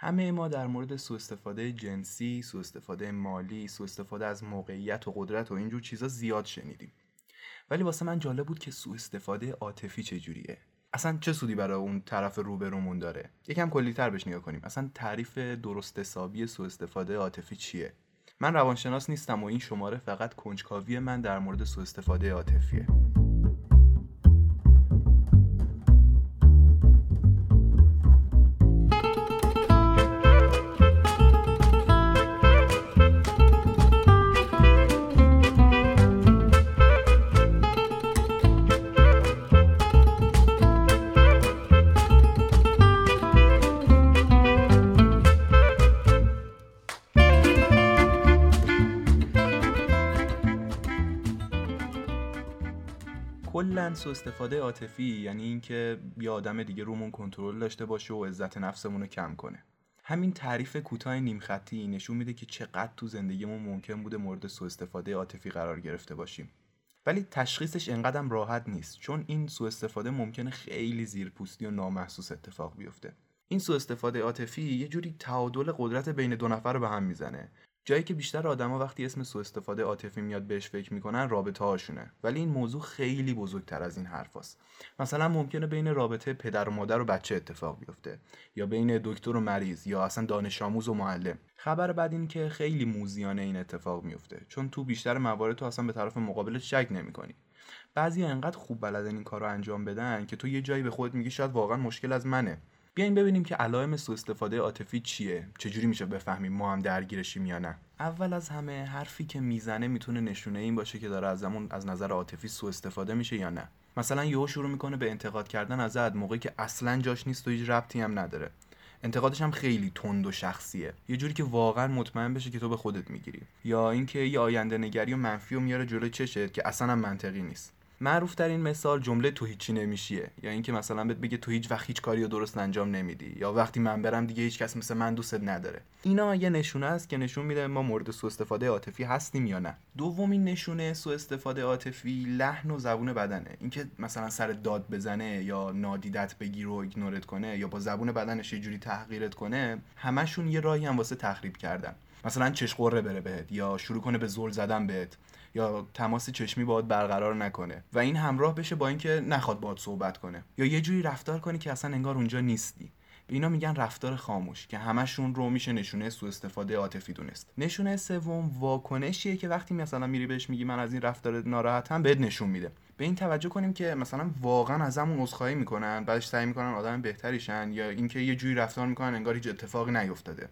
همه ما در مورد سوء استفاده جنسی، سوء استفاده مالی، سوء استفاده از موقعیت و قدرت و اینجور چیزا زیاد شنیدیم. ولی واسه من جالب بود که سوء استفاده عاطفی چجوریه. اصلا چه سودی برای اون طرف روبرومون داره؟ یکم کلیتر بهش نگاه کنیم. اصلا تعریف درست حسابی سوء استفاده عاطفی چیه؟ من روانشناس نیستم و این شماره فقط کنجکاوی من در مورد سوء استفاده عاطفیه. کلا سو استفاده عاطفی یعنی اینکه یه آدم دیگه رومون کنترل داشته باشه و عزت نفسمون رو کم کنه. همین تعریف کوتاه نیم خطی نشون میده که چقدر تو زندگیمون ممکن بوده مورد سو استفاده عاطفی قرار گرفته باشیم. ولی تشخیصش انقدرم راحت نیست چون این سو استفاده ممکنه خیلی زیرپوستی و نامحسوس اتفاق بیفته. این سو استفاده عاطفی یه جوری تعادل قدرت بین دو نفر رو به هم می‌زنه. جایی که بیشتر آدما وقتی اسم سوء استفاده عاطفی میاد بهش فکر می‌کنن رابطه هاشونه. ولی این موضوع خیلی بزرگتر از این حرفاست مثلا ممکنه بین رابطه پدر و مادر و بچه اتفاق بیفته یا بین دکتر و مریض یا اصلا دانش آموز و معلم. خبر بعد این که خیلی موزیانه این اتفاق میفته چون تو بیشتر موارد تو اصلا به طرف مقابلت شک نمی‌کنی. بعضی انقدر خوب بلدن این کار رو انجام بدن که تو یه جایی به خودت میگی شاید واقعا مشکل از منه. بیاین ببینیم که علائم سوء استفاده عاطفی چیه. چجوری میشه بفهمیم ما هم درگیرشیم یا نه. اول از همه حرفی که می‌زنه می‌تونه نشونه این باشه که داره ازمون از نظر عاطفی سوء استفاده میشه یا نه. مثلا یهو شروع می‌کنه به انتقاد کردن ازت موقعی که اصلا جاش نیست و هیچ ربطی هم نداره. انتقادش هم خیلی تند و شخصیه. یه جوری که واقعا مطمئن بشه که تو به خودت می‌گیری. یا اینکه یه آینده نگری و منفی و میاره جلوی چشت که اصلا منطقی نیست. معروف ترین مثال جمله تو هیچی نمیشیه. یا اینکه مثلا بهت بگه تو هیچ وقت هیچ کاری رو درست انجام نمیدی. یا وقتی من برم دیگه هیچ کس مثل من دوستت نداره. اینا یه نشونه است که نشون میده ما مورد سوء استفاده عاطفی هستیم یا نه. دومین نشونه سوء استفاده عاطفی لحن و زبون بدنه. اینکه مثلا سر داد بزنه یا نادیدت بگیر و ایگنورت کنه یا با زبون بدنش یه جوری تحقیرت کنه همشون یه راهی هم واسه تخریب کردن. مثلا چش قره بره بهت یا شروع کنه به زل زدن بهت. یا تماس چشمی باهات برقرار نکنه و این همراه بشه با اینکه نخواد باهات صحبت کنه. یا یه جوری رفتار کنی که اصلا انگار اونجا نیستی. به اینا میگن رفتار خاموش که همشون رو میشه نشونه سوء استفاده عاطفی دونست. نشونه سوم واکنشیه که وقتی مثلا میری بهش میگی من از این رفتار ناراحتم بهت نشون میده. به این توجه کنیم که مثلا واقعا ازمون عذرخواهی می‌کنن بعدش سعی می‌کنن آدم بهتریشن یا اینکه یه جوری رفتار می‌کنن انگار هیچ اتفاقی نیفتاده.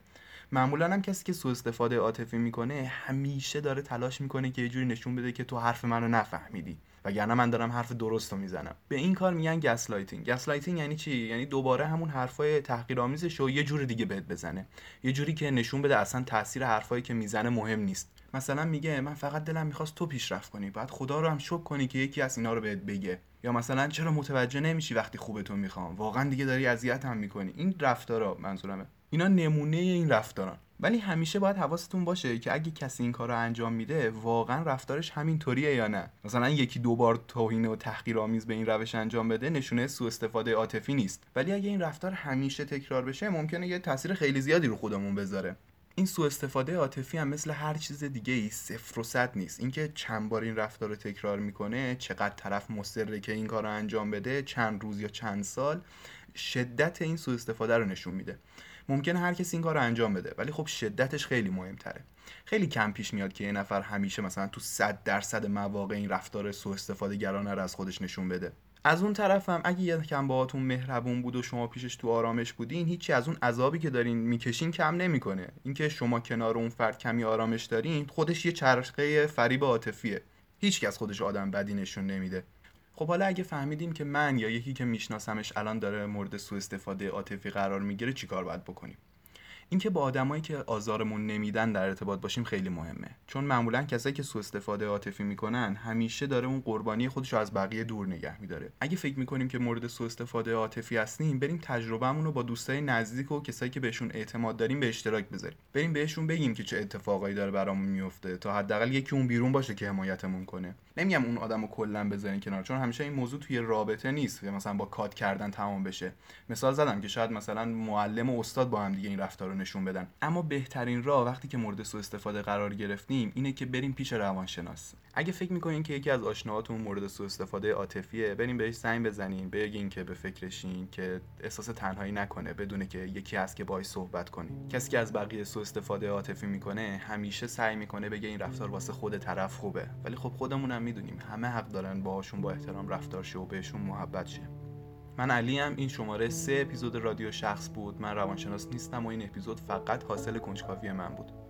معمولا هم کسی که سوء استفاده عاطفی می‌کنه همیشه داره تلاش می‌کنه که یه جوری نشون بده که تو حرف منو نفهمیدی. وگرنه من دارم حرف درست رو می‌زنم. به این کار میگن gaslighting gaslighting یعنی چی؟ یعنی دوباره همون حرفای تحقیرآمیزش رو یه جور دیگه بهت بزنه. یه جوری که نشون بده اصلا تاثیر حرفایی که می‌زنه مهم نیست. مثلا میگه من فقط دلم می‌خواست تو پیشرفت کنی. بعد خدا رو هم شکر کنی که یکی از اینا رو بهت بگه. یا مثلا چرا متوجه نمیشی وقتی خوبتو می‌خوام؟ واقعا دیگه داری اذیت هم می‌کنی. این رفتارا منظورمه. اینا نمونه این رفتاران. ولی همیشه باید حواستون باشه که اگه کسی این کار رو انجام میده واقعا رفتارش همین طوریه یا نه؟ مثلا یکی دو بار توهین و تحقیرآمیز به این روش انجام بده نشونه سوء استفاده عاطفی نیست. ولی اگه این رفتار همیشه تکرار بشه ممکنه یه تاثیر خیلی زیادی رو خودمون بذاره. این سوء استفاده عاطفی هم مثل هر چیز دیگه ای صفر و صد نیست. اینکه چند بار این رفتار رو تکرار می‌کنه چقدر طرف مصره که این کار رو انجام بده چند روز یا چند سال شدت این سوء استفاده رو نشون میده. ممکنه هر کسی این کار رو انجام بده ولی خب شدتش خیلی مهمتره. خیلی کم پیش میاد که یه نفر همیشه مثلا تو 100 درصد مواقع این رفتار سوء استفاده گرانه رو از خودش نشون بده. از اون طرف هم اگه یه کم باهاتون مهربون بود و شما پیشش تو آرامش بودین هیچی از اون عذابی که دارین می‌کشین کم نمی‌کنه. اینکه شما کنار اون فرد کمی آرامش دارین خودش یه چرخه فریب عاطفیه. هیچ کس خودش آدم بدی نشون نمیده. خب حالا اگه فهمیدیم که من یا یکی که میشناسمش الان داره مورد سوء استفاده عاطفی قرار می‌گیره چیکار باید بکنیم؟ اینکه با آدمایی که آزارمون نمیدن در ارتباط باشیم خیلی مهمه. چون معمولا کسایی که سوء استفاده عاطفی می‌کنن همیشه داره اون قربانی خودش رو از بقیه دور نگه میداره. اگه فکر می‌کنیم که مورد سوء استفاده عاطفی هستیم بریم تجربهمون رو با دوستای نزدیک و کسایی که بهشون اعتماد داریم به اشتراک بذاریم. بریم بهشون بگیم که چه اتفاقایی داره برامون میفته تا حداقل یکی اون بیرون باشه که حمایتمون کنه. نمیگم اون آدمو کلا بذارین کنار چون همیشه این موضوع توی رابطه نیست مثلا با کات کردن تمام بشه. مثال زدم که شاید مثلا معلم و استاد با هم دیگه این رفتار نشون بدن. اما بهترین راه وقتی که مورد سوء استفاده قرار گرفتیم اینه که بریم پیش روانشناس. اگه فکر می‌کنین که یکی از آشناهاتون مورد سوء استفاده عاطفیه بریم بهش زنگ بزنین بگین که به فکرشین که احساس تنهایی نکنه بدونه که یکی هست که باهاش صحبت کنین کسی که از بقیه سوء استفاده عاطفی می‌کنه همیشه سعی می‌کنه بگه این رفتار واسه خود طرف خوبه. ولی خب خودمون هم می‌دونیم همه حق دارن باهاشون با احترام رفتار شه و بهشون محبت شه. من علی هم این شماره سه اپیزود رادیو شخص بود. من روانشناس نیستم و این اپیزود فقط حاصل کنجکاوی من بود.